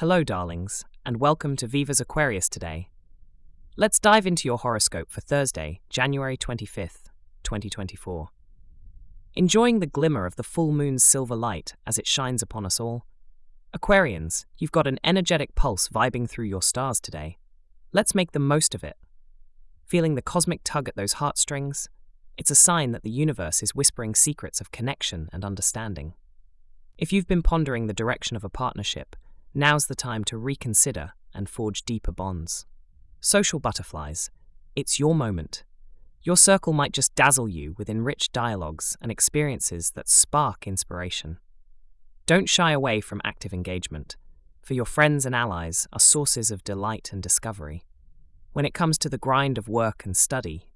Hello, darlings, and welcome to Viva's Aquarius today. Let's dive into your horoscope for Thursday, January 25th, 2024. Enjoying the glimmer of the full moon's silver light as it shines upon us all? Aquarians, you've got an energetic pulse vibing through your stars today. Let's make the most of it. Feeling the cosmic tug at those heartstrings? It's a sign that the universe is whispering secrets of connection and understanding. If you've been pondering the direction of a partnership, now's the time to reconsider and forge deeper bonds. Social butterflies, it's your moment. Your circle might just dazzle you with enriched dialogues and experiences that spark inspiration. Don't shy away from active engagement, for your friends and allies are sources of delight and discovery. When it comes to the grind of work and study,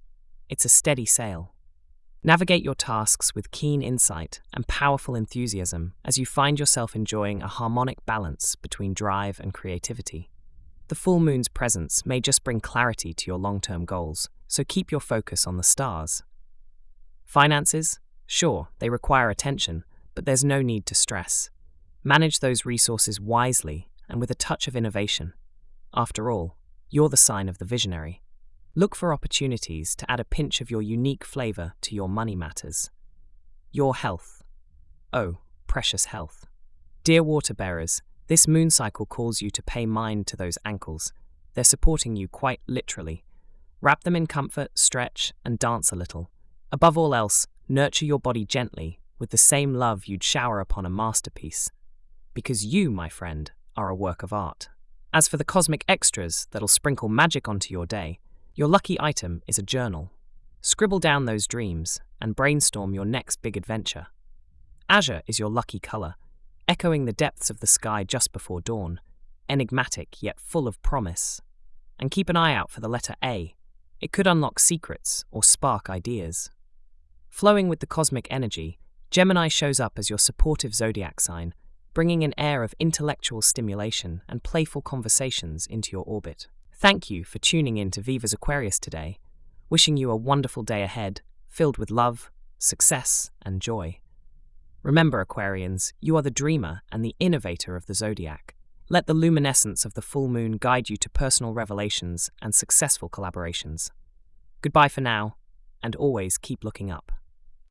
it's a steady sail. Navigate your tasks with keen insight and powerful enthusiasm as you find yourself enjoying a harmonic balance between drive and creativity. The full moon's presence may just bring clarity to your long term goals, so keep your focus on the stars. Finances? Sure, they require attention, but there's no need to stress. Manage those resources wisely and with a touch of innovation. After all, you're the sign of the visionary. Look for opportunities to add a pinch of your unique flavour to your money matters. Your health. Oh, precious health. Dear water bearers, this moon cycle calls you to pay mind to those ankles. They're supporting you quite literally. Wrap them in comfort, stretch, and dance a little. Above all else, nurture your body gently with the same love you'd shower upon a masterpiece. Because you, my friend, are a work of art. As for the cosmic extras that'll sprinkle magic onto your day, your lucky item is a journal. Scribble down those dreams and brainstorm your next big adventure. Azure is your lucky colour, echoing the depths of the sky just before dawn, enigmatic yet full of promise. And keep an eye out for the letter A. It could unlock secrets or spark ideas. Flowing with the cosmic energy, Gemini shows up as your supportive zodiac sign, bringing an air of intellectual stimulation and playful conversations into your orbit. Thank you for tuning in to Viva's Aquarius today. Wishing you a wonderful day ahead, filled with love, success, and joy. Remember, Aquarians, you are the dreamer and the innovator of the zodiac. Let the luminescence of the full moon guide you to personal revelations and successful collaborations. Goodbye for now, and always keep looking up.